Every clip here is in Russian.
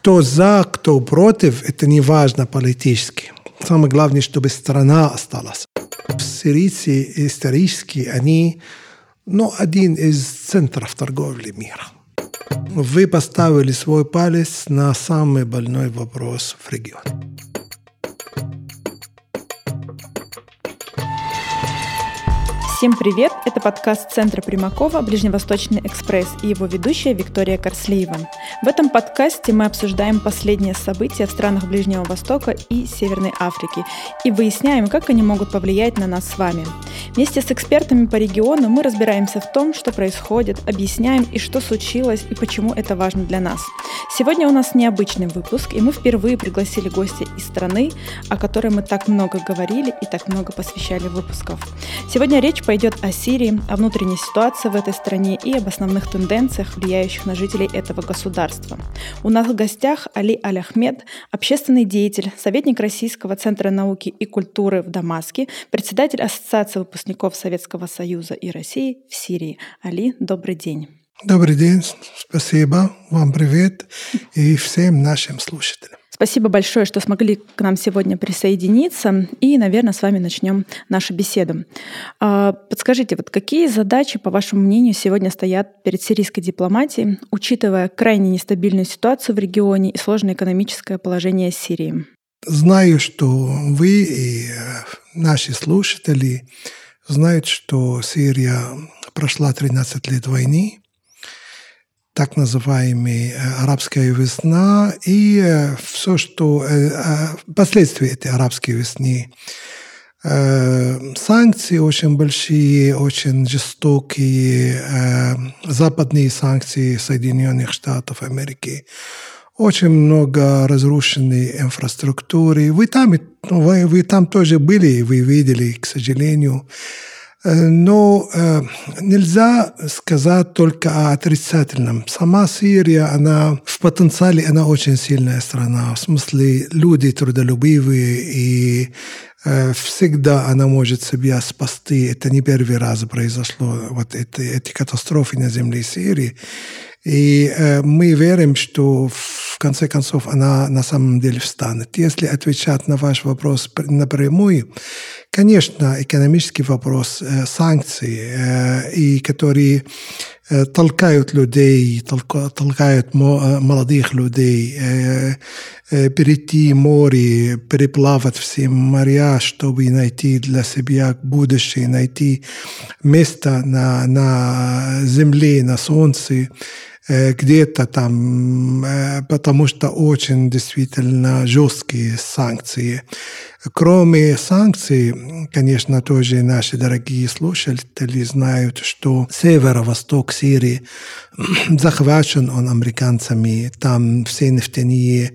кто за, кто против, это не важно политически. Самое главное, чтобы страна осталась. Сирийцы исторически, они ну, один из центров торговли мира. Вы поставили свой палец на самый больной вопрос в регионе. Всем привет! Это подкаст Центра Примакова «Ближневосточный экспресс» и его ведущая Виктория Корслеева. В этом подкасте мы обсуждаем последние события в странах Ближнего Востока и Северной Африки и выясняем, как они могут повлиять на нас с вами. Вместе с экспертами по региону мы разбираемся в том, что происходит, объясняем и что случилось и почему это важно для нас. Сегодня у нас необычный выпуск, и мы впервые пригласили гостя из страны, о которой мы так много говорили и так много посвящали выпусков. Сегодня речь пойдет о Сирии, о внутренней ситуации в этой стране и об основных тенденциях, влияющих на жителей этого государства. У нас в гостях Али Аль-Ахмед, общественный деятель, советник Российского центра науки и культуры в Дамаске, председатель Ассоциации выпускников Советского Союза и России в Сирии. Али, добрый день. Добрый день, спасибо, вам привет и всем нашим слушателям. Спасибо большое, что смогли к нам сегодня присоединиться. И, наверное, с вами начнем нашу беседу. А, подскажите, вот какие задачи, по вашему мнению, сегодня стоят перед сирийской дипломатией, учитывая крайне нестабильную ситуацию в регионе и сложное экономическое положение Сирии? Знаю, что вы и э, наши слушатели знают, что Сирия прошла 13 лет войны, так называемая э, арабская весна и э, все, что э, последствия этой арабской весны. Санкции очень большие, очень жестокие, западные санкции Соединенных Штатов Америки, очень много разрушенной инфраструктуры. Вы там, вы, вы там тоже были, вы видели, к сожалению, но э, нельзя сказать только о отрицательном. Сама Сирия, она в потенциале, она очень сильная страна. В смысле, люди трудолюбивые и э, всегда она может себя спасти. Это не первый раз произошло, вот эти, эти катастрофы на земле Сирии. И э, мы верим, что в конце концов она на самом деле встанет. Если отвечать на ваш вопрос напрямую, конечно, экономический вопрос, э, санкции, э, и которые э, толкают людей, толк, толкают мо, молодых людей э, э, перейти море, переплавать все моря, чтобы найти для себя будущее, найти место на, на земле, на солнце. Э, где-то там, э, потому что очень действительно жесткие санкции. Кроме санкций, конечно, тоже наши дорогие слушатели знают, что северо-восток Сирии захвачен он американцами. Там все нефтяные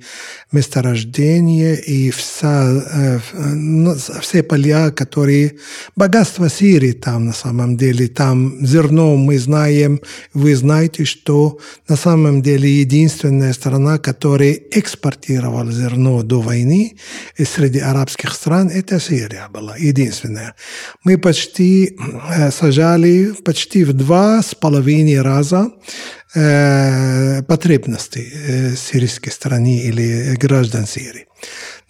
месторождения и вся, э, ну, все поля, которые... Богатство Сирии там на самом деле. Там зерно мы знаем. Вы знаете, что на самом деле единственная страна, которая экспортировала зерно до войны среди арабских стран это Сирия была единственная. Мы почти э, сажали почти в два с половиной раза э, потребности э, сирийской страны или граждан Сирии.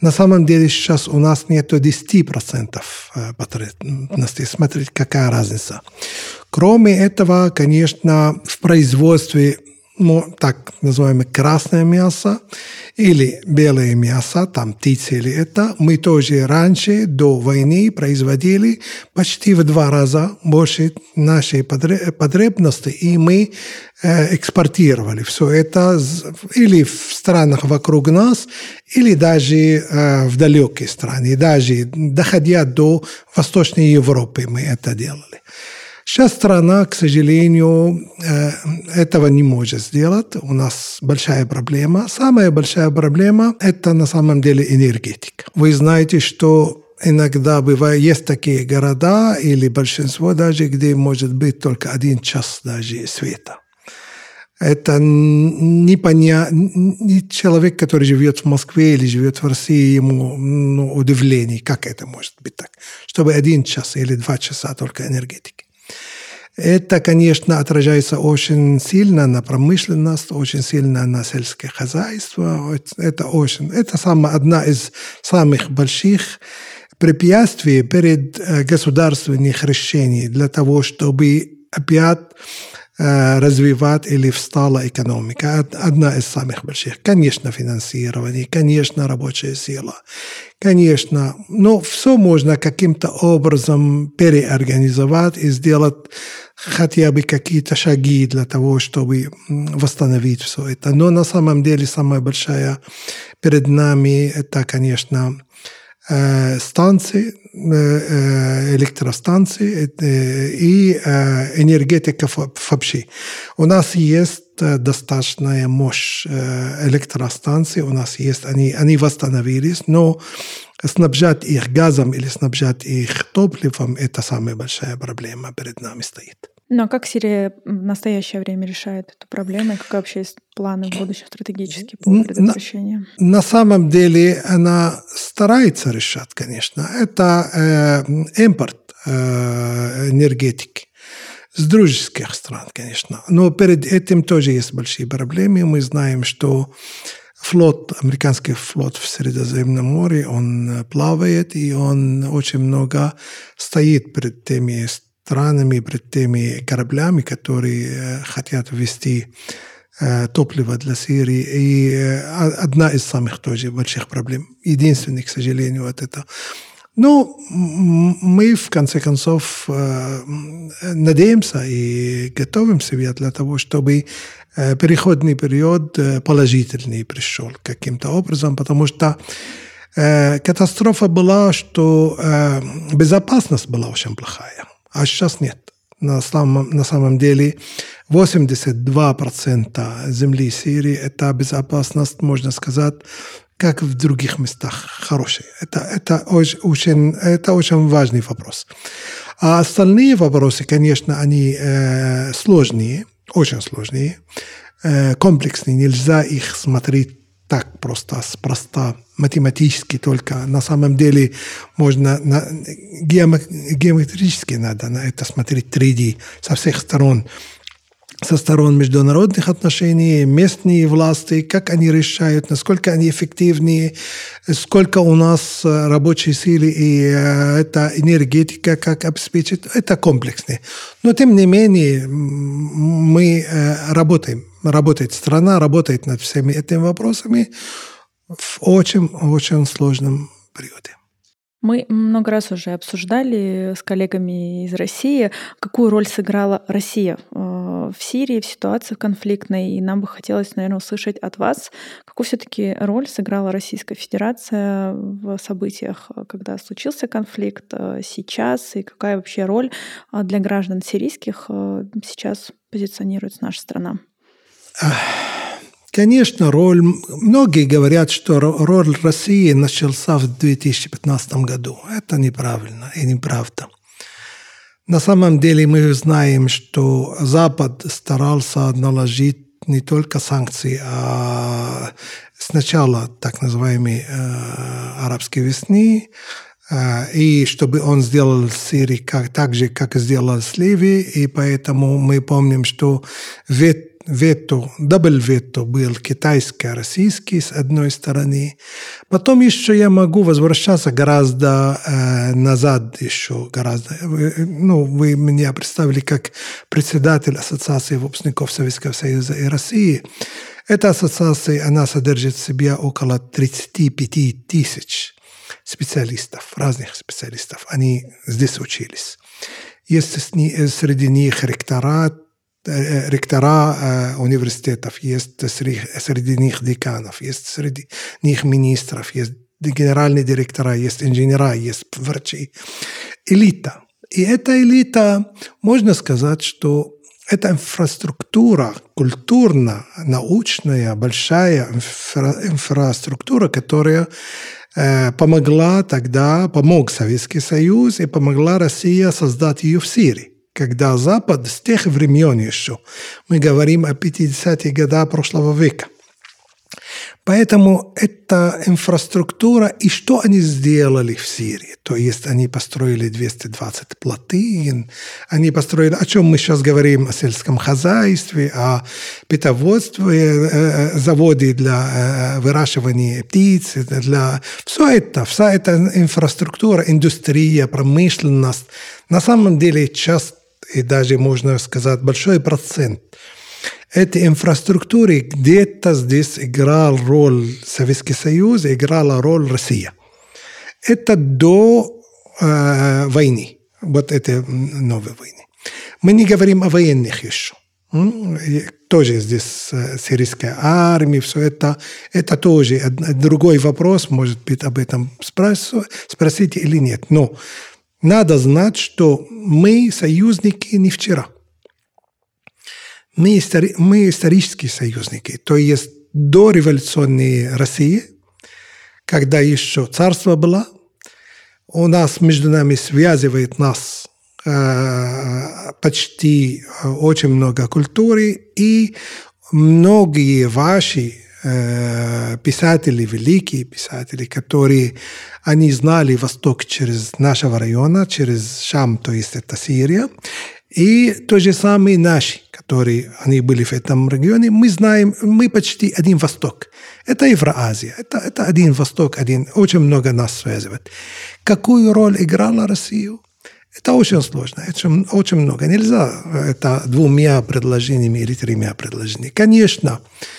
На самом деле сейчас у нас нет 10% потребностей. Смотрите, какая разница. Кроме этого, конечно, в производстве так называемое красное мясо или белое мясо, там птица или это, мы тоже раньше, до войны, производили почти в два раза больше нашей потребности, и мы э, экспортировали все это или в странах вокруг нас, или даже э, в далекие страны, даже доходя до Восточной Европы мы это делали. Сейчас страна, к сожалению, э, этого не может сделать. У нас большая проблема. Самая большая проблема – это на самом деле энергетика. Вы знаете, что иногда бывает, есть такие города или большинство даже, где может быть только один час даже света. Это не понятно, человек, который живет в Москве или живет в России, ему ну, удивление, как это может быть так, чтобы один час или два часа только энергетики. Это, конечно, отражается очень сильно на промышленность, очень сильно на сельское хозяйство. Это очень, это самая, одна из самых больших препятствий перед э, государственных решений для того, чтобы опять развивать или встала экономика. Одна из самых больших. Конечно, финансирование, конечно, рабочая сила, конечно. Но все можно каким-то образом переорганизовать и сделать хотя бы какие-то шаги для того, чтобы восстановить все это. Но на самом деле самая большая перед нами это, конечно, Станции, электростанции и энергетика вообще. У нас есть достаточная мощь электростанций, у нас есть, они, они восстановились, но снабжать их газом или снабжать их топливом – это самая большая проблема перед нами стоит. Ну а как Сирия в настоящее время решает эту проблему? И какие вообще есть планы в будущем стратегические по предотвращению? На, на самом деле она старается решать, конечно. Это э, импорт э, энергетики с дружеских стран, конечно. Но перед этим тоже есть большие проблемы. Мы знаем, что флот, американский флот в Средиземном море, он плавает, и он очень много стоит перед теми странами, перед теми кораблями, которые э, хотят ввести э, топливо для Сирии. И э, одна из самых тоже больших проблем. Единственный, к сожалению, вот это. Но мы, в конце концов, надеемся и готовимся для того, чтобы переходный период положительный пришел каким-то образом, потому что катастрофа была, что безопасность была очень плохая а сейчас нет. На самом, на самом деле 82% земли Сирии – это безопасность, можно сказать, как в других местах хорошие. Это, это, очень, это очень важный вопрос. А остальные вопросы, конечно, они э, сложные, очень сложные, э, комплексные. Нельзя их смотреть так просто, просто математически только. На самом деле можно на, геометрически надо на это смотреть 3D со всех сторон. Со сторон международных отношений, местные власти, как они решают, насколько они эффективнее, сколько у нас рабочей силы и э, это энергетика, как обеспечить, это комплексно. Но тем не менее мы э, работаем работает страна, работает над всеми этими вопросами в очень-очень сложном периоде. Мы много раз уже обсуждали с коллегами из России, какую роль сыграла Россия э, в Сирии, в ситуации конфликтной. И нам бы хотелось, наверное, услышать от вас, какую все-таки роль сыграла Российская Федерация в событиях, когда случился конфликт э, сейчас, и какая вообще роль э, для граждан сирийских сейчас позиционирует наша страна. Конечно, роль... Многие говорят, что роль России начался в 2015 году. Это неправильно и неправда. На самом деле мы знаем, что Запад старался наложить не только санкции, а сначала так называемые э, арабские весны, э, и чтобы он сделал Сирии как, так же, как сделал с Ливией, и поэтому мы помним, что вет вето, double вето был китайско-российский с одной стороны. Потом еще я могу возвращаться гораздо э, назад еще гораздо. Ну, вы меня представили как председатель Ассоциации выпускников Советского Союза и России. Эта ассоциация, она содержит в себе около 35 тысяч специалистов, разных специалистов. Они здесь учились. Есть среди них ректорат, Э, ректора э, университетов, есть среди них деканов, есть среди них министров, есть генеральные директора, есть инженера, есть врачи. Элита. И эта элита, можно сказать, что это инфраструктура, культурно-научная, большая инфра инфраструктура, которая э, помогла тогда, помог Советский Союз и помогла Россия создать ее в Сирии когда Запад с тех времен еще, мы говорим о 50-х годах прошлого века, Поэтому эта инфраструктура, и что они сделали в Сирии? То есть они построили 220 плотин, они построили, о чем мы сейчас говорим, о сельском хозяйстве, о питоводстве, э, э, заводе для э, выращивания птиц, для... Все это, вся эта инфраструктура, индустрия, промышленность, на самом деле часто и даже, можно сказать, большой процент этой инфраструктуры где-то здесь играл роль Советский Союз, играла роль Россия. Это до э, войны, вот этой новой войны. Мы не говорим о военных еще. Тоже здесь э, сирийская армия, все это, это тоже другой вопрос, может быть, об этом спросите или нет. Но надо знать, что мы союзники не вчера. Мы, истори мы исторические союзники, то есть до революционной России, когда еще царство было, у нас между нами связывает нас э, почти э, очень много культуры, и многие ваши э, писатели, великие писатели, которые они знали Восток через нашего района, через Шам, то есть это Сирия, и то же самое наши, которые они были в этом регионе, мы знаем, мы почти один Восток. Это Евроазия, это, это один Восток, один, очень много нас связывает. Какую роль играла Россия? Это очень сложно, это очень много. Нельзя это двумя предложениями или тремя предложениями. Конечно, э,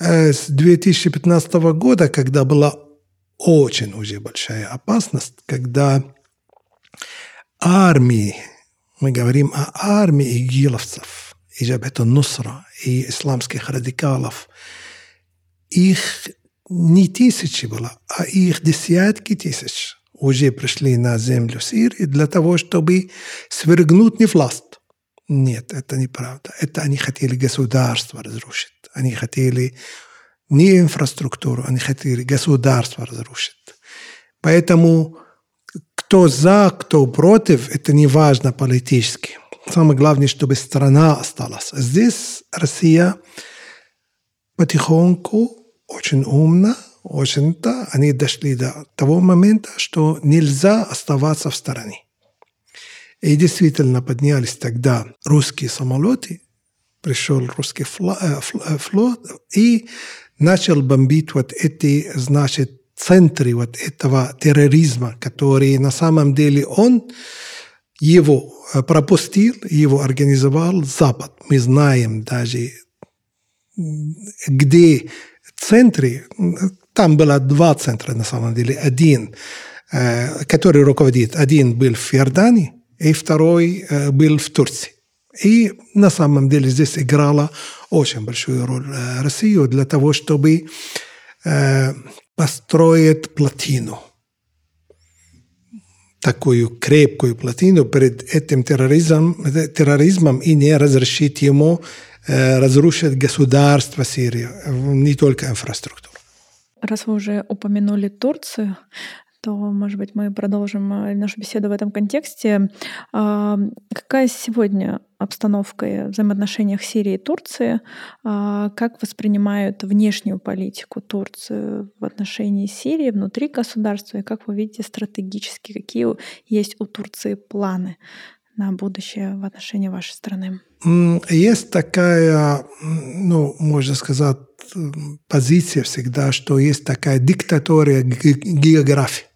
с 2015 года, когда была очень уже большая опасность, когда армии мы говорим о армии игиловцев, и Джабхата Нусра, и исламских радикалов. Их не тысячи было, а их десятки тысяч уже пришли на землю Сирии для того, чтобы свергнуть не власть. Нет, это неправда. Это они хотели государство разрушить. Они хотели не инфраструктуру, они хотели государство разрушить. Поэтому кто за, кто против, это не важно политически. Самое главное, чтобы страна осталась. Здесь Россия потихоньку, очень умно, очень-то, они дошли до того момента, что нельзя оставаться в стороне. И действительно поднялись тогда русские самолеты, пришел русский э, э, флот и начал бомбить вот эти, значит, центре вот этого терроризма, который на самом деле он его э, пропустил, его организовал Запад. Мы знаем даже, где центры, там было два центра на самом деле. Один, который руководит, один был в Иордании, и второй был в Турции. И на самом деле здесь играла очень большую роль Россия для того, чтобы построит плотину. Такую крепкую плотину перед этим терроризмом, терроризмом и не разрешить ему э, разрушить государство Сирии, не только инфраструктуру. Раз вы уже упомянули Турцию, то, может быть, мы продолжим э, нашу беседу в этом контексте. А, какая сегодня обстановка и взаимоотношениях Сирии и Турции? А, как воспринимают внешнюю политику Турции в отношении Сирии внутри государства? И как вы видите стратегически, какие есть у Турции планы на будущее в отношении вашей страны? Есть такая, ну, можно сказать, позиция всегда, что есть такая диктатура географии.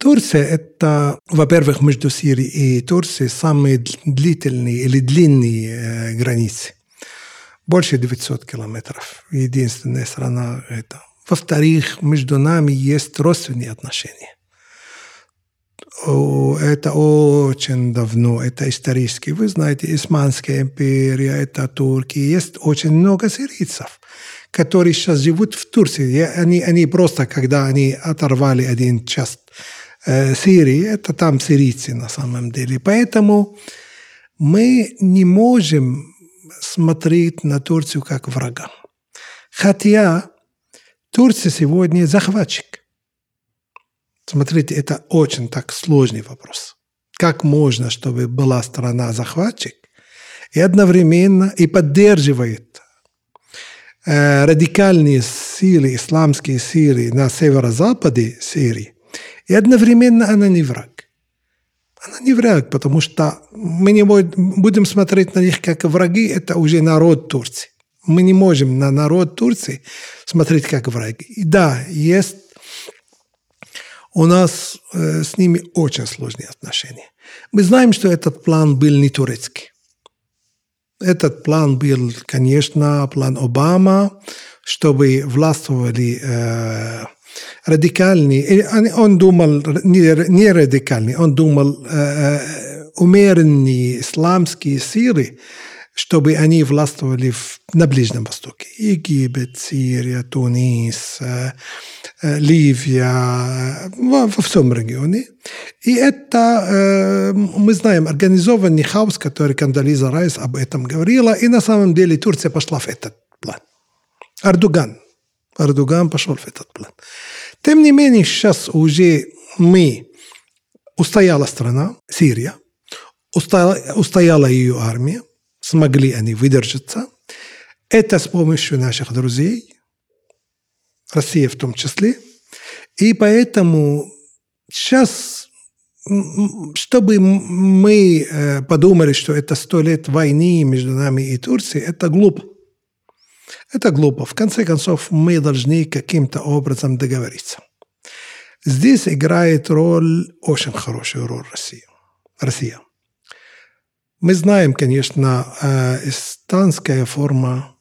Турция – это, во-первых, между Сирией и Турцией самые длительные или длинные э, границы. Больше 900 километров. Единственная страна это. Во-вторых, между нами есть родственные отношения. Это очень давно, это исторически. Вы знаете, Османская империя, это Турки. Есть очень много сирийцев, которые сейчас живут в Турции. Они, они просто, когда они оторвали один часть Э, Сирии, это там сирийцы на самом деле. Поэтому мы не можем смотреть на Турцию как врага. Хотя Турция сегодня захватчик. Смотрите, это очень так сложный вопрос. Как можно, чтобы была страна захватчик и одновременно и поддерживает э, радикальные силы, исламские силы на северо-западе Сирии, и одновременно она не враг. Она не враг, потому что мы не будем смотреть на них как враги, это уже народ Турции. Мы не можем на народ Турции смотреть как враги. И да, есть у нас э, с ними очень сложные отношения. Мы знаем, что этот план был не турецкий. Этот план был, конечно, план Обама, чтобы властвовали э, радикальные. Он думал не, радикальные, он думал э, умеренные исламские силы, чтобы они властвовали в, на Ближнем Востоке. Египет, Сирия, Тунис, э, Ливия, во, всем регионе. И это, мы знаем, организованный хаос, который Кандализа Райс об этом говорила, и на самом деле Турция пошла в этот план. Эрдоган. Эрдоган пошел в этот план. Тем не менее, сейчас уже мы, устояла страна, Сирия, устояла, устояла ее армия, смогли они выдержаться. Это с помощью наших друзей, Россия в том числе. И поэтому сейчас, чтобы мы э, подумали, что это сто лет войны между нами и Турцией, это глупо. Это глупо. В конце концов, мы должны каким-то образом договориться. Здесь играет роль, очень хорошую роль Россия. Россия. Мы знаем, конечно, эстонская форма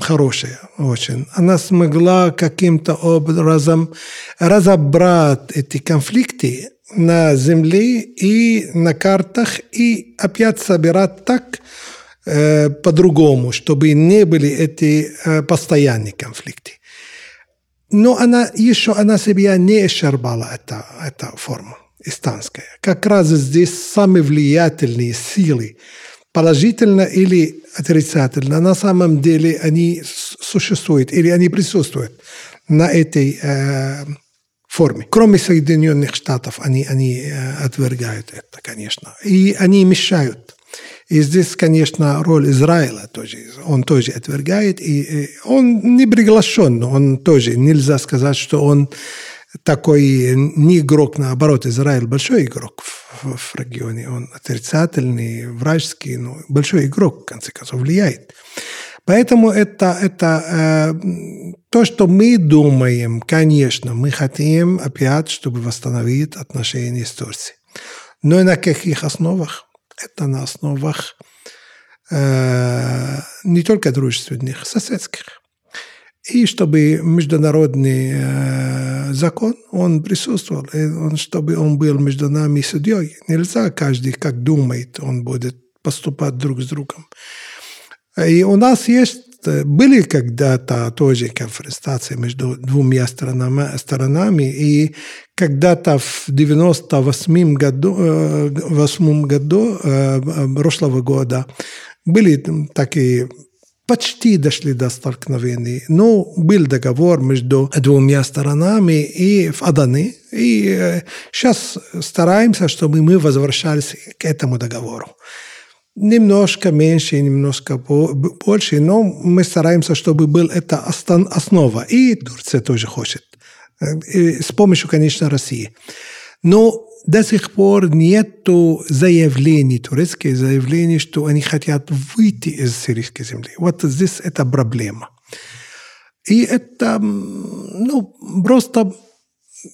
хорошая очень. Она смогла каким-то образом разобрать эти конфликты на земле и на картах и опять собирать так э, по-другому, чтобы не были эти э, постоянные конфликты. Но она еще она себя не исчерпала, эта, эта форма эстонская. Как раз здесь самые влиятельные силы, положительно или отрицательно, на самом деле они существуют или они присутствуют на этой э, форме. Кроме Соединенных Штатов, они, они э, отвергают это, конечно. И они мешают. И здесь, конечно, роль Израиля тоже, он тоже отвергает, и он не приглашен, он тоже, нельзя сказать, что он такой не игрок, наоборот, Израиль большой игрок в, в регионе, он отрицательный, вражеский, но большой игрок, в конце концов, влияет. Поэтому это, это э, то, что мы думаем, конечно, мы хотим опять, чтобы восстановить отношения с Турцией. Но на каких основах? Это на основах э, не только дружественных, соседских и чтобы международный э, закон, он присутствовал, и он, чтобы он был между нами судьей. Нельзя каждый, как думает, он будет поступать друг с другом. И у нас есть, были когда-то тоже конфронтации между двумя сторонами, сторонами и когда-то в 98 году, 8 году э, прошлого года были такие почти дошли до столкновений. Но был договор между двумя сторонами и в Адане. И сейчас стараемся, чтобы мы возвращались к этому договору. Немножко меньше, немножко больше, но мы стараемся, чтобы был это основа. И Турция тоже хочет. И с помощью, конечно, России. Но до сих пор нет заявлений, турецких заявлений, что они хотят выйти из сирийской земли. Вот здесь это проблема. И это, ну, просто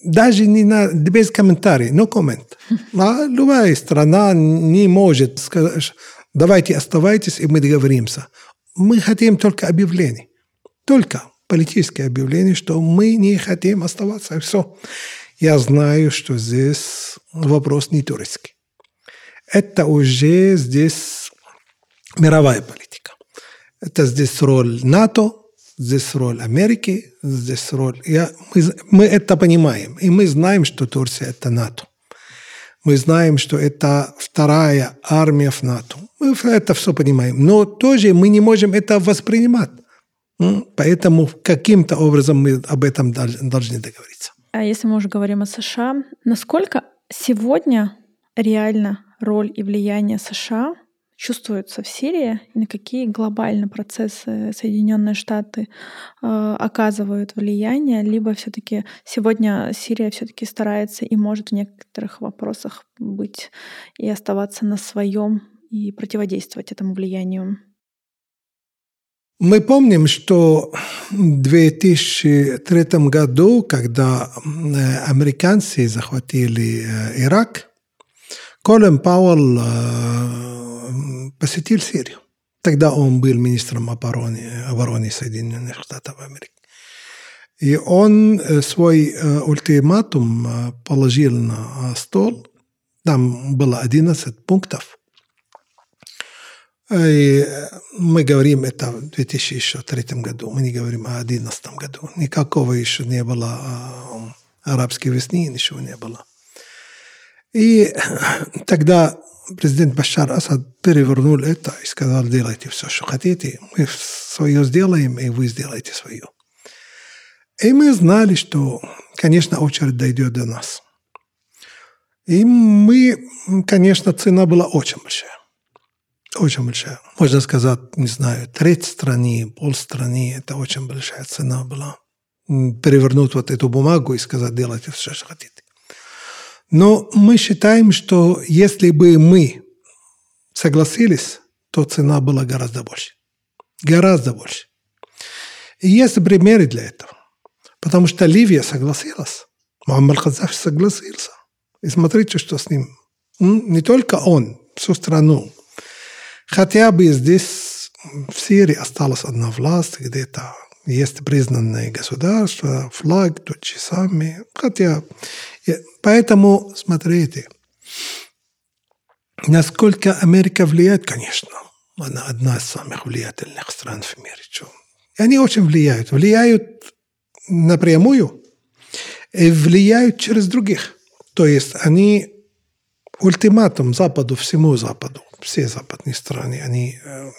даже не на, без комментариев, no коммент. А любая страна не может сказать, давайте оставайтесь, и мы договоримся. Мы хотим только объявлений. Только политическое объявление, что мы не хотим оставаться, и все я знаю, что здесь вопрос не турецкий. Это уже здесь мировая политика. Это здесь роль НАТО, здесь роль Америки, здесь роль... Я, мы, мы это понимаем. И мы знаем, что Турция – это НАТО. Мы знаем, что это вторая армия в НАТО. Мы это все понимаем. Но тоже мы не можем это воспринимать. Поэтому каким-то образом мы об этом должны договориться. А если мы уже говорим о США, насколько сегодня реально роль и влияние США чувствуется в Сирии на какие глобально процессы Соединенные Штаты э, оказывают влияние, либо все-таки сегодня Сирия все-таки старается и может в некоторых вопросах быть и оставаться на своем и противодействовать этому влиянию. Мы помним, что в 2003 году, когда э, американцы захватили э, Ирак, Колин Пауэлл э, посетил Сирию. Тогда он был министром обороны, обороны Соединенных Штатов Америки. И он свой ультиматум положил на стол. Там было 11 пунктов. И мы говорим это в 2003 году, мы не говорим о 2011 году. Никакого еще не было арабской весны, ничего не было. И тогда президент Башар Асад перевернул это и сказал, делайте все, что хотите, мы свое сделаем, и вы сделаете свое. И мы знали, что, конечно, очередь дойдет до нас. И мы, конечно, цена была очень большая очень большая. Можно сказать, не знаю, треть страны, пол страны, это очень большая цена была. Перевернуть вот эту бумагу и сказать, делайте все, что хотите. Но мы считаем, что если бы мы согласились, то цена была гораздо больше. Гораздо больше. И есть примеры для этого. Потому что Ливия согласилась. Муаммар Хазафи согласился. И смотрите, что с ним. Не только он, всю страну Хотя бы здесь, в Сирии, осталась одна власть, где-то есть признанное государство, флаг, тот самый. Хотя, поэтому, смотрите, насколько Америка влияет, конечно, она одна из самых влиятельных стран в мире. И они очень влияют. Влияют напрямую и влияют через других. То есть они ультиматум Западу, всему Западу все западные страны, они э,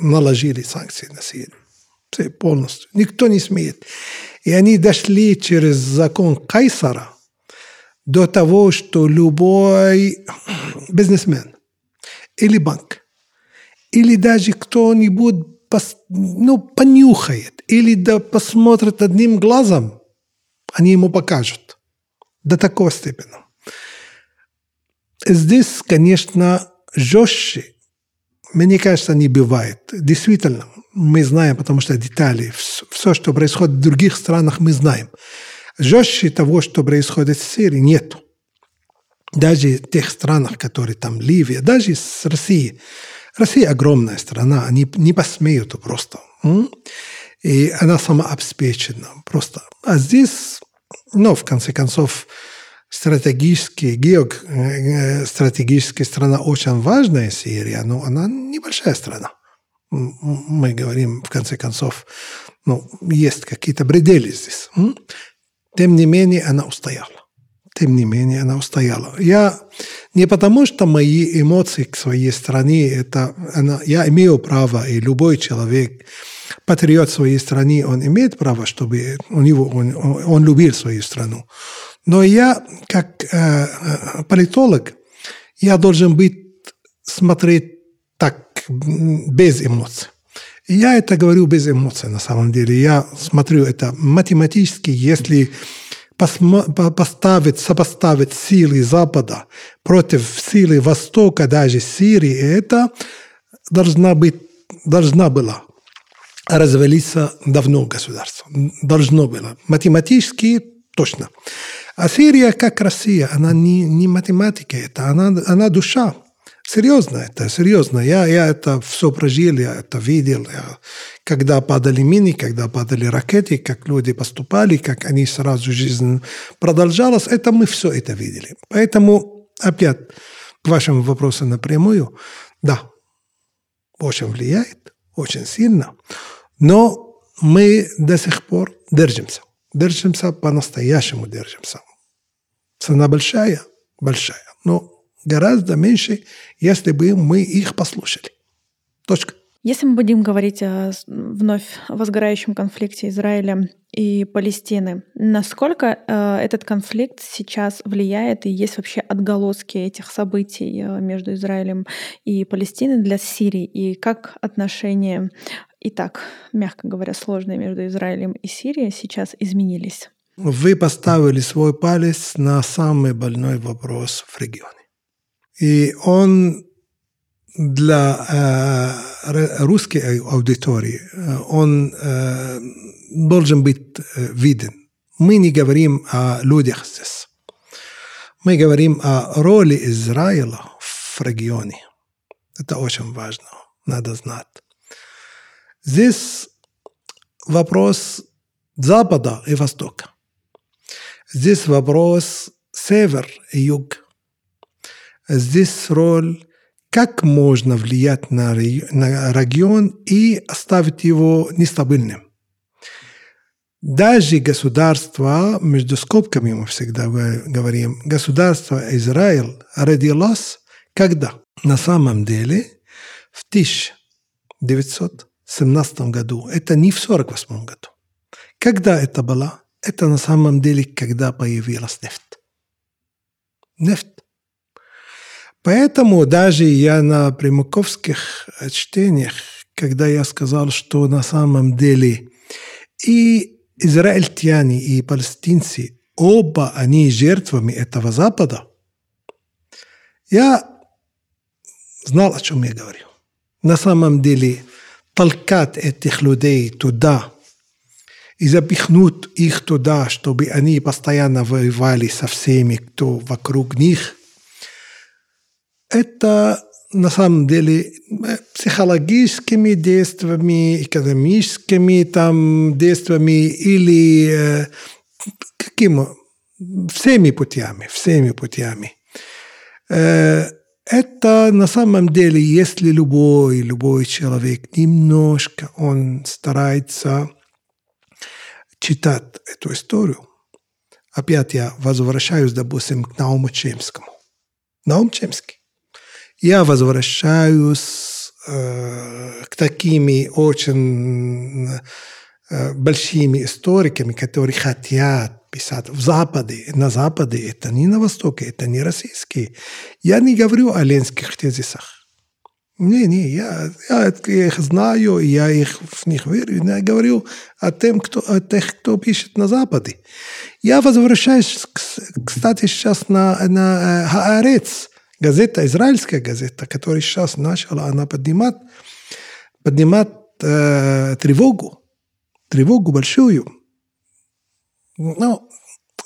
наложили санкции на Сирию. Все полностью. Никто не смеет. И они дошли через закон Кайсара до того, что любой бизнесмен или банк, или даже кто-нибудь пос, ну, понюхает, или да посмотрит одним глазом, они ему покажут. До такой степени. Здесь, конечно, жестче, мне кажется, не бывает. Действительно, мы знаем, потому что детали, все, что происходит в других странах, мы знаем. Жестче того, что происходит в Сирии, нет. Даже в тех странах, которые там Ливия, даже с Россией. Россия огромная страна, они не посмеют просто. И она самообеспечена просто. А здесь, ну, в конце концов, стратегически, геостратегически страна очень важная Сирия, но она небольшая страна. Мы говорим, в конце концов, ну, есть какие-то предели здесь. Тем не менее, она устояла. Тем не менее, она устояла. Я не потому, что мои эмоции к своей стране, это, она, я имею право, и любой человек, патриот своей страны, он имеет право, чтобы у него, он, он любил свою страну. Но я, как э, э, политолог, я должен быть, смотреть так, без эмоций. Я это говорю без эмоций на самом деле. Я смотрю это математически, если поставить, сопоставить силы Запада против силы Востока, даже Сирии, это должна быть, должна была развалиться давно государство. Должно было. Математически точно. А Сирия, как Россия, она не, не математика, это она, она душа. Серьезно это, серьезно. Я, я это все прожил, я это видел. Я, когда падали мины, когда падали ракеты, как люди поступали, как они сразу жизнь продолжалась, это мы все это видели. Поэтому, опять, к вашему вопросу напрямую, да, очень влияет, очень сильно, но мы до сих пор держимся держимся, по-настоящему держимся. Цена большая, большая, но гораздо меньше, если бы мы их послушали. Точка. Если мы будем говорить о вновь возгорающем конфликте Израиля и Палестины, насколько э, этот конфликт сейчас влияет и есть вообще отголоски этих событий э, между Израилем и Палестиной для Сирии, и как отношения и так, мягко говоря, сложные между Израилем и Сирией сейчас изменились? Вы поставили свой палец на самый больной вопрос в регионе. И он для э, русской аудитории, э, он э, должен быть э, виден. Мы не говорим о людях здесь. Мы говорим о роли Израиля в регионе. Это очень важно, надо знать. Здесь вопрос Запада и Востока. Здесь вопрос север и юг. Здесь роль как можно влиять на, на регион и оставить его нестабильным. Даже государство, между скобками мы всегда говорим, государство Израиль родилось когда? На самом деле в 1917 году, это не в 1948 году. Когда это было? Это на самом деле, когда появилась нефть. Нефть Поэтому даже я на примаковских чтениях, когда я сказал, что на самом деле и израильтяне, и палестинцы, оба они жертвами этого Запада, я знал, о чем я говорю. На самом деле, толкать этих людей туда и запихнуть их туда, чтобы они постоянно воевали со всеми, кто вокруг них – это на самом деле психологическими действиями, экономическими там действиями или э, каким всеми путями, всеми путями. Э, это на самом деле, если любой, любой человек немножко он старается читать эту историю, опять я возвращаюсь, допустим, к Науму Чемскому. Наум Чемский я возвращаюсь э, к такими очень э, большими историками, которые хотят писать в Западе, на Западе, это не на Востоке, это не российские. Я не говорю о ленских тезисах. Не, не, я, я их знаю, я их в них верю. Я говорю о, тем, кто, о тех, кто пишет на Западе. Я возвращаюсь, кстати, сейчас на, на Хаарец газета, израильская газета, которая сейчас начала, она поднимает, поднимает э, тревогу, тревогу большую. Ну,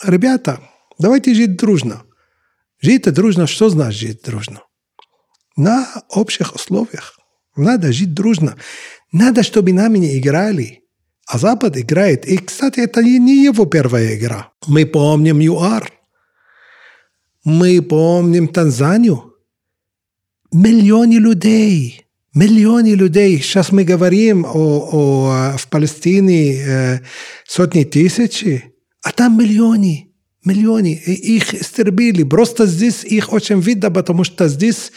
ребята, давайте жить дружно. Жить дружно, что значит жить дружно? На общих условиях. Надо жить дружно. Надо, чтобы нами не играли. А Запад играет. И, кстати, это не его первая игра. Мы помним ЮАР. Мы помним Танзанию. Миллионы людей. Миллионы людей. Сейчас мы говорим о, о, в Палестине э, сотни тысяч, а там миллионы. Миллионы. И их истребили. Просто здесь их очень видно, потому что здесь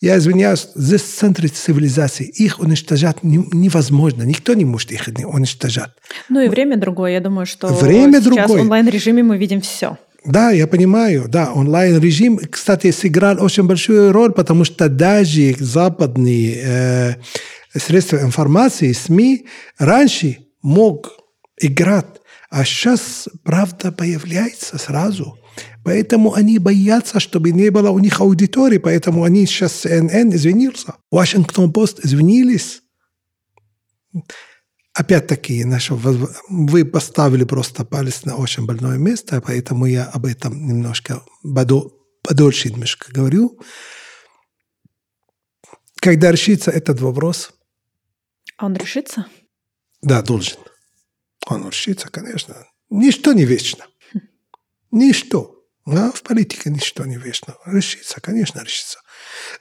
я извиняюсь, здесь центр цивилизации. Их уничтожать невозможно. Никто не может их уничтожать. Ну и время другое. Я думаю, что время сейчас другое. в онлайн-режиме мы видим все. Да, я понимаю, да, онлайн-режим, кстати, сыграл очень большую роль, потому что даже западные э, средства информации, СМИ, раньше мог играть, а сейчас правда появляется сразу. Поэтому они боятся, чтобы не было у них аудитории, поэтому они сейчас CNN извинился. Вашингтон Пост извинились опять-таки, вы поставили просто палец на очень больное место, поэтому я об этом немножко подольше немножко говорю. Когда решится этот вопрос? Он решится? Да, должен. Он решится, конечно. Ничто не вечно. Ничто. Да, в политике ничто не вечно. Решится, конечно, решится.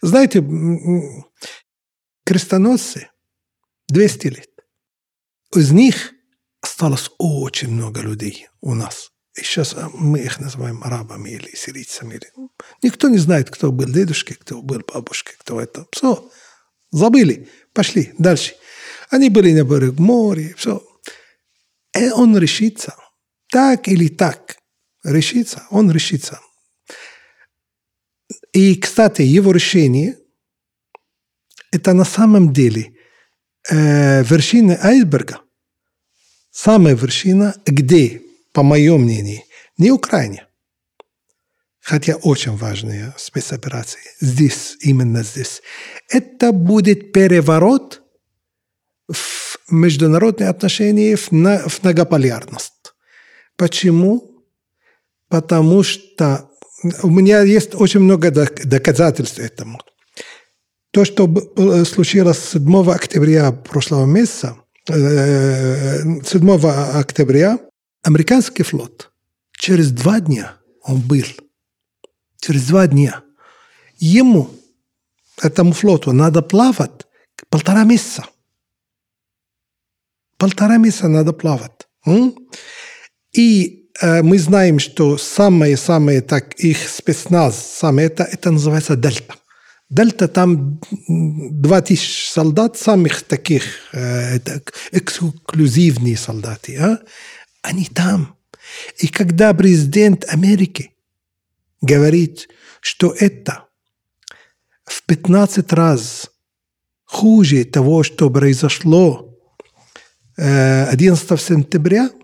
Знаете, крестоносцы 200 лет из них осталось очень много людей у нас. И сейчас а, мы их называем арабами или сирийцами. Никто не знает, кто был дедушки, кто был бабушки, кто это. Все, Забыли, пошли дальше. Они были на берегу моря, все. И он решится. Так или так. Решится, он решится. И, кстати, его решение – это на самом деле э, вершина айсберга. Самая вершина, где, по моему мнению, не Украина, хотя очень важные спецоперации, здесь, именно здесь, это будет переворот в международные отношения в, на, в многополярность. Почему? Потому что у меня есть очень много доказательств этому. То, что случилось 7 октября прошлого месяца, 7 октября, американский флот через два дня он был. Через два дня. Ему, этому флоту, надо плавать полтора месяца. Полтора месяца надо плавать. И Э, мы знаем, что самые-самые так их спецназ, самое это, это называется Дельта. Дельта там 2000 солдат, самых таких э, это, эксклюзивные солдаты. А? Они там. И когда президент Америки говорит, что это в 15 раз хуже того, что произошло 11 э, сентября –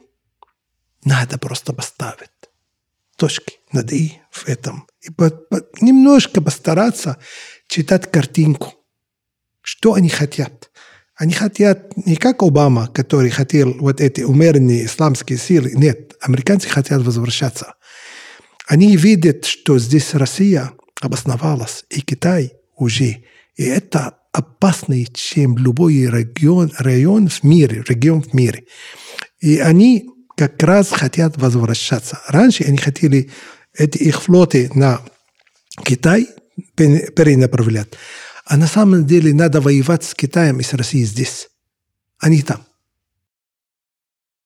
надо просто поставить точки над «и» в этом. И по, немножко постараться читать картинку. Что они хотят? Они хотят не как Обама, который хотел вот эти умеренные исламские силы. Нет, американцы хотят возвращаться. Они видят, что здесь Россия обосновалась, и Китай уже. И это опаснее, чем любой регион, район в мире, регион в мире. И они как раз хотят возвращаться. Раньше они хотели эти их флоты на Китай перенаправлять. А на самом деле надо воевать с Китаем и с Россией здесь, а не там.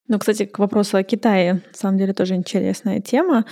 Ну, кстати, к вопросу о Китае, на самом деле тоже интересная тема.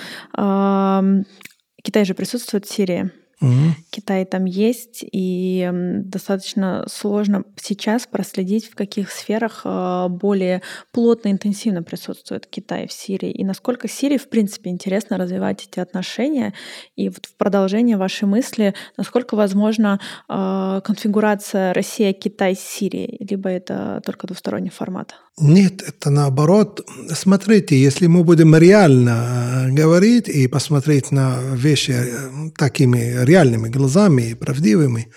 Китай же присутствует в Сирии. Угу. Китай там есть, и достаточно сложно сейчас проследить, в каких сферах а, более плотно, интенсивно присутствует Китай в Сирии, и насколько Сирии, в принципе, интересно развивать эти отношения. И вот в продолжение вашей мысли, насколько возможно а, конфигурация Россия-Китай-Сирии, либо это только двусторонний формат? Нет, это наоборот. Смотрите, если мы будем реально э, говорить и посмотреть на вещи э, такими реальными глазами правдивыми,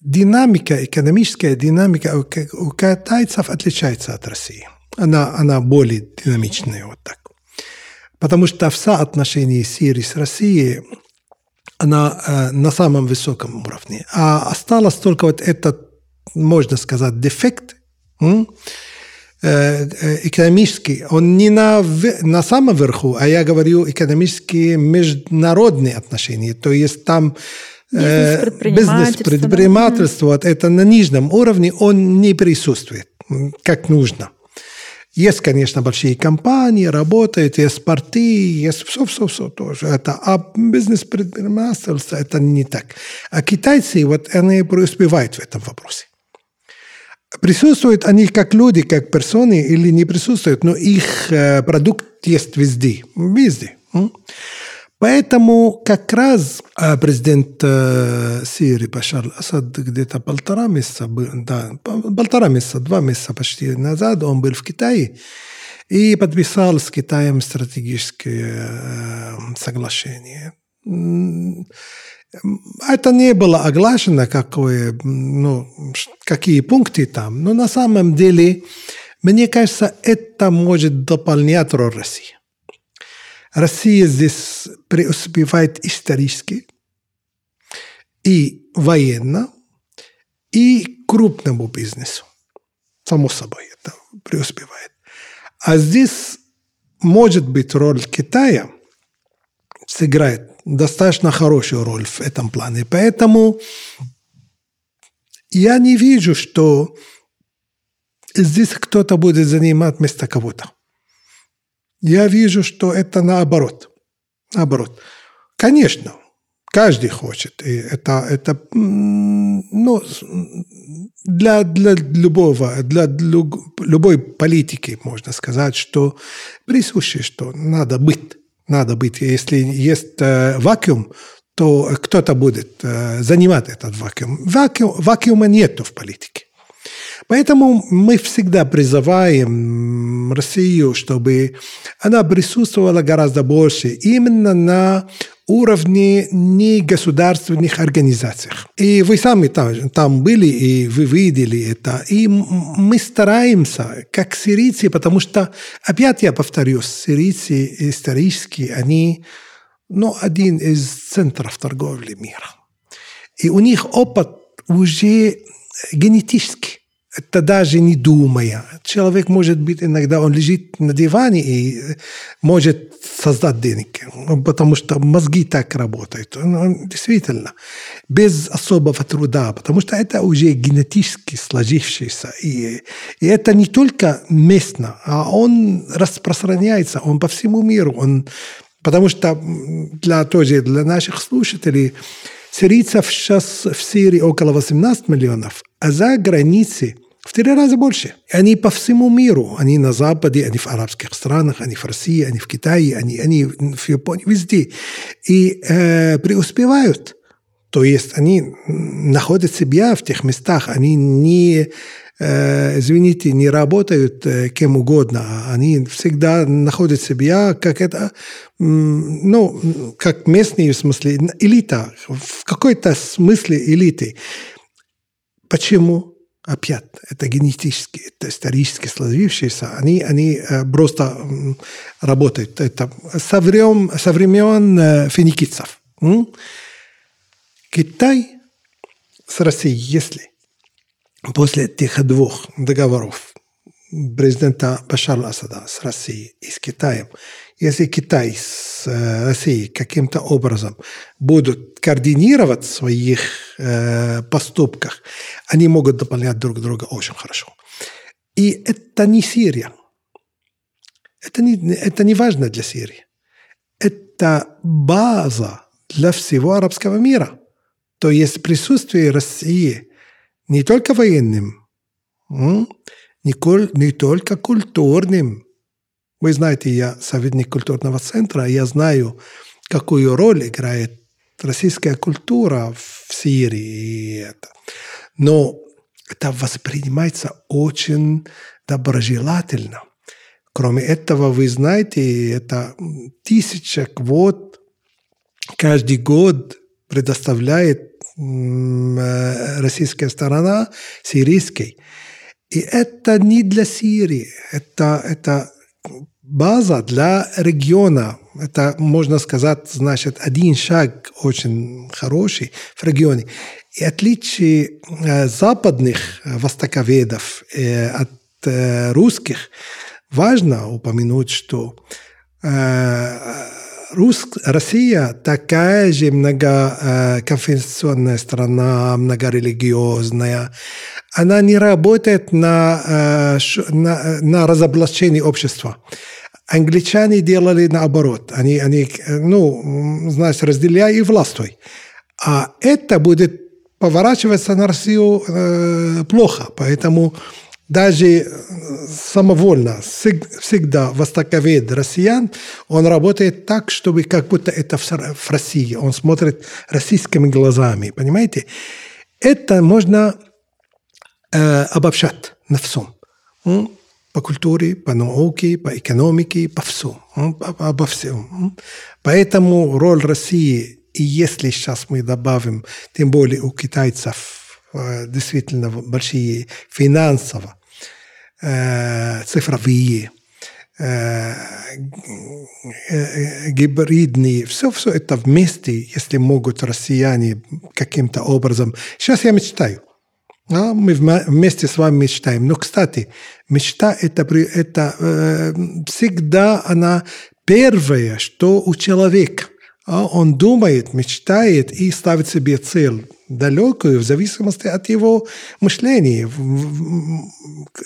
динамика, экономическая динамика у китайцев отличается от России. Она, она более динамичная вот так. Потому что в соотношении Сирии с Россией она э, на самом высоком уровне. А осталось только вот этот, можно сказать, дефект, э, экономический, он не на, на самом верху, а я говорю экономические международные отношения. То есть там бизнес-предпринимательство, вот это на нижнем уровне, он не присутствует, как нужно. Есть, конечно, большие компании, работают, есть порты, есть все-все-все тоже. Это, а бизнес-предпринимательство это не так. А китайцы, вот они преуспевают в этом вопросе. Присутствуют они как люди, как персоны или не присутствуют, но их э, продукт есть везде. Везде. Поэтому как раз э, президент э, Сирии Башар Асад где-то полтора месяца, да, полтора месяца, два месяца почти назад он был в Китае и подписал с Китаем стратегическое соглашение. Это не было оглашено, какое, ну, какие пункты там, но на самом деле, мне кажется, это может дополнять роль России. Россия здесь преуспевает исторически и военно, и крупному бизнесу. Само собой это преуспевает. А здесь может быть роль Китая сыграет достаточно хорошую роль в этом плане. Поэтому я не вижу, что здесь кто-то будет занимать место кого-то. Я вижу, что это наоборот. Наоборот. Конечно, Каждый хочет. И это, это ну, для, для любого, для любой политики можно сказать, что присуще, что надо быть. Надо быть. Если есть э, вакуум, то кто-то будет э, занимать этот вакуум. вакуум. Вакуума нету в политике. Поэтому мы всегда призываем Россию, чтобы она присутствовала гораздо больше именно на уровне негосударственных организациях. И вы сами там, там были, и вы видели это. И мы стараемся, как сирийцы, потому что, опять я повторюсь, сирийцы исторически, они ну, один из центров торговли мира. И у них опыт уже генетический это даже не думая. Человек может быть иногда, он лежит на диване и может создать денег, потому что мозги так работают. Он, действительно, без особого труда, потому что это уже генетически сложившееся. И, и это не только местно, а он распространяется, он по всему миру. Он, потому что для, тоже для наших слушателей Сирийцев сейчас в Сирии около 18 миллионов, а за границей в три раза больше. Они по всему миру. Они на Западе, они в арабских странах, они в России, они в Китае, они, они в Японии, везде. И э, преуспевают. То есть они находят себя в тех местах, они не, э, извините, не работают э, кем угодно, они всегда находят себя как это, ну, как местные, в смысле, элита, в какой-то смысле элиты. Почему? Опять, это генетически, это исторически сложившиеся, они, они э, просто работают. Это со времен, со времен э, финикийцев. Китай с Россией, если после этих двух договоров президента Башара Асада с Россией и с Китаем, если Китай с э, Россией каким-то образом будут координировать в своих э, поступках, они могут дополнять друг друга очень хорошо. И это не Сирия. Это не, это не важно для Сирии. Это база для всего арабского мира. То есть присутствие России не только военным, не, не только культурным. Вы знаете, я советник культурного центра, я знаю, какую роль играет российская культура в Сирии. Но это воспринимается очень доброжелательно. Кроме этого, вы знаете, это тысяча квот каждый год предоставляет э, российская сторона сирийской. И это не для Сирии, это, это база для региона. Это, можно сказать, значит, один шаг очень хороший в регионе. И отличие э, западных востоковедов э, от э, русских, важно упомянуть, что Рус, Россия такая же многоконфессионная страна, многорелигиозная она не работает на, э, на, на разоблачение общества. Англичане делали наоборот. Они, они ну, значит, разделяй и властвуй. А это будет поворачиваться на Россию э, плохо. Поэтому даже э, самовольно, всегда востоковед россиян, он работает так, чтобы как будто это в России. Он смотрит российскими глазами, понимаете? Это можно Э, обобщать на всем. По культуре, по науке, по экономике, по всему. Обо всем. Поэтому роль России, и если сейчас мы добавим, тем более у китайцев э, действительно большие финансово, э, цифровые, гибридные, все, все это вместе, если могут россияне каким-то образом. Сейчас я мечтаю. А мы вместе с вами мечтаем. Но, кстати, мечта это, это э, всегда она первое, что у человека. А он думает, мечтает и ставит себе цель далекую в зависимости от его мышления,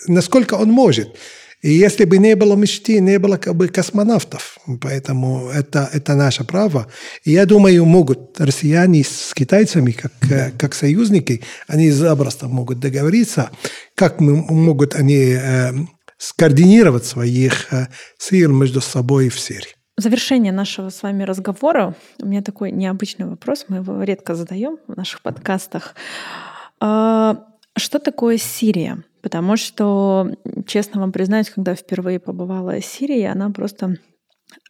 насколько он может. И если бы не было мечты, не было как бы космонавтов. Поэтому это, это наше право. И я думаю, могут россияне с китайцами, как, как союзники, они запросто могут договориться, как могут они э, скоординировать своих э, сил между собой в Сирии. В завершение нашего с вами разговора у меня такой необычный вопрос, мы его редко задаем в наших подкастах. А, что такое Сирия? Потому что, честно вам признаюсь, когда впервые побывала в Сирии, она просто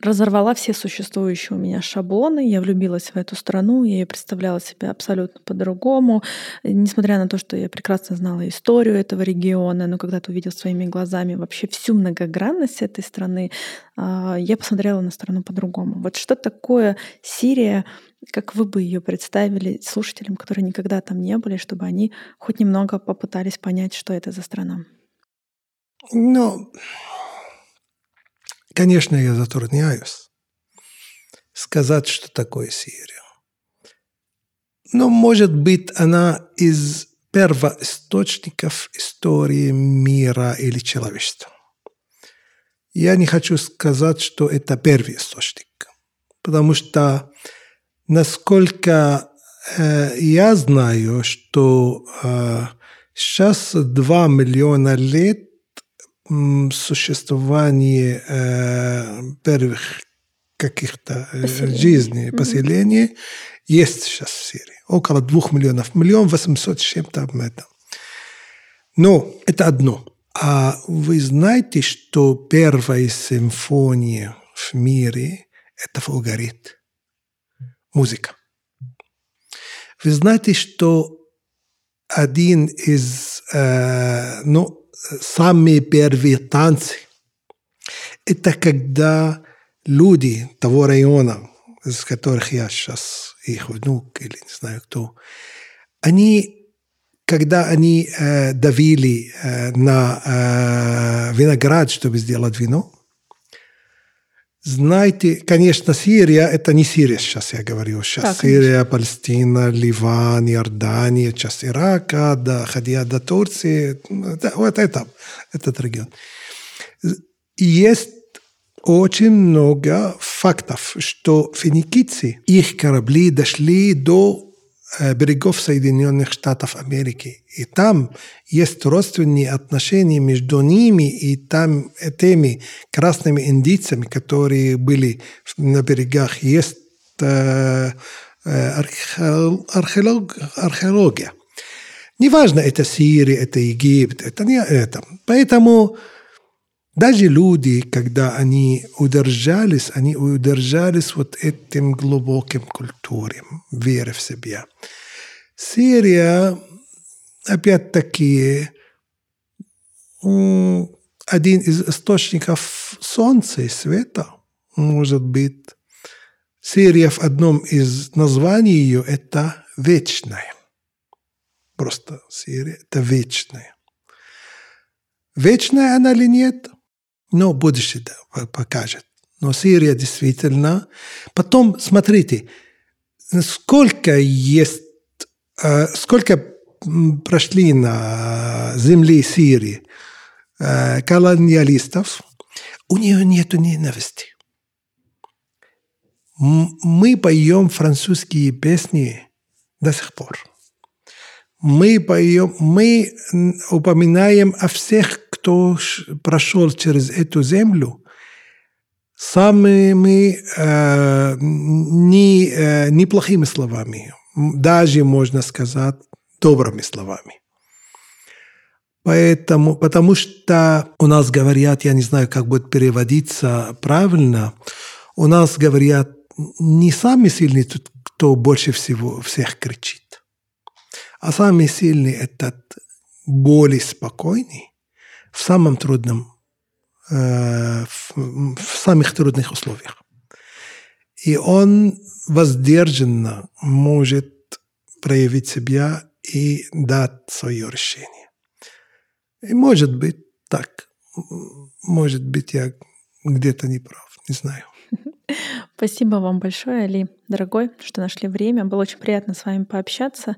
разорвала все существующие у меня шаблоны. Я влюбилась в эту страну, я ее представляла себя абсолютно по-другому. Несмотря на то, что я прекрасно знала историю этого региона, но когда ты увидел своими глазами вообще всю многогранность этой страны, а, я посмотрела на страну по-другому. Вот что такое Сирия, как вы бы ее представили слушателям, которые никогда там не были, чтобы они хоть немного попытались понять, что это за страна? Ну, конечно, я затрудняюсь сказать, что такое Сирия. Но, может быть, она из первоисточников истории мира или человечества. Я не хочу сказать, что это первый источник, потому что насколько э, я знаю, что э, сейчас 2 миллиона лет существования э, первых каких-то э, жизней, поселений mm-hmm. есть сейчас в Сирии. Около двух миллионов. Миллион восемьсот с чем-то об этом. Но это одно. А вы знаете, что первая симфония в мире – это фулгарит музыка. Вы знаете, что один из, э, ну, самые первые танцы, это когда люди того района, из которых я сейчас их внук или не знаю кто, они, когда они э, давили э, на э, виноград, чтобы сделать вино, знаете, конечно, Сирия, это не Сирия сейчас, я говорю. Сейчас да, Сирия, Палестина, Ливан, Иордания, часть Ирака, доходя до Турции. Да, вот это, этот регион. Есть очень много фактов, что финикийцы, их корабли дошли до берегов Соединенных Штатов Америки. И там есть родственные отношения между ними и там теми красными индийцами, которые были на берегах. Есть э, э археолог, археология. Неважно, это Сирия, это Египет, это не это. Поэтому даже люди, когда они удержались, они удержались вот этим глубоким культуром, верой в себя. Сирия, опять-таки, один из источников солнца и света, может быть. Сирия в одном из названий ее – это вечная. Просто Сирия – это вечная. Вечная она или нет – но будущее покажет. Но Сирия действительно... Потом, смотрите, сколько есть... Э, сколько прошли на земле Сирии э, колониалистов, у нее нет ненависти. Мы поем французские песни до сих пор. Мы поем, мы упоминаем о всех кто прошел через эту землю, самыми э, не, э, неплохими словами, даже, можно сказать, добрыми словами. Поэтому, потому что у нас говорят, я не знаю, как будет переводиться правильно, у нас говорят, не самый сильный тот, кто больше всего всех кричит, а самый сильный этот более спокойный, в самом трудном, э, в самых трудных условиях. И он воздержанно может проявить себя и дать свое решение. И может быть так. Может быть, я где-то не прав, не знаю. Спасибо вам большое, Али, дорогой, что нашли время. Было очень приятно с вами пообщаться.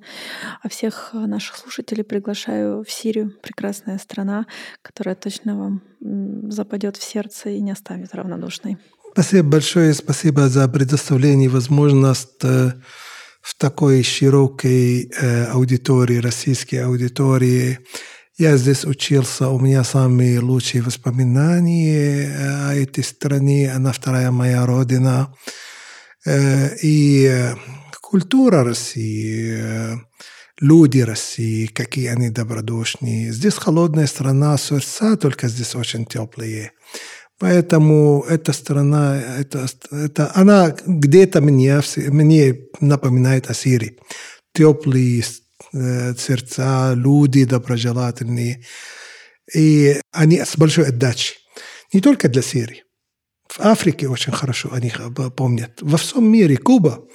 А всех наших слушателей приглашаю в Сирию. Прекрасная страна, которая точно вам западет в сердце и не оставит равнодушной. Спасибо большое, спасибо за предоставление возможность э, в такой широкой э, аудитории, российской аудитории. Я здесь учился, у меня самые лучшие воспоминания э, о этой стране, она вторая моя родина. И культура России, люди России, какие они добродушные. Здесь холодная страна, сердца только здесь очень теплые. Поэтому эта страна, это, это, она где-то мне, мне напоминает о Сирии. Теплые э, сердца, люди доброжелательные. И они с большой отдачей. Не только для Сирии. В Африке очень хорошо они помнят. Во всем мире Куба,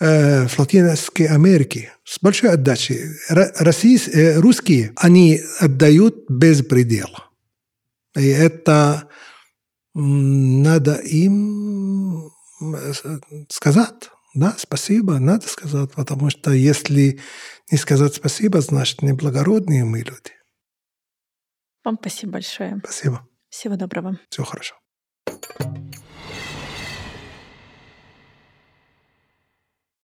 э, в Латинской Америке с большой отдачей. Российские, э, русские, они отдают без предела. И это надо им сказать, да, спасибо, надо сказать, потому что если не сказать спасибо, значит, неблагородные мы люди. Вам спасибо большое. Спасибо. Всего доброго. Всего хорошо.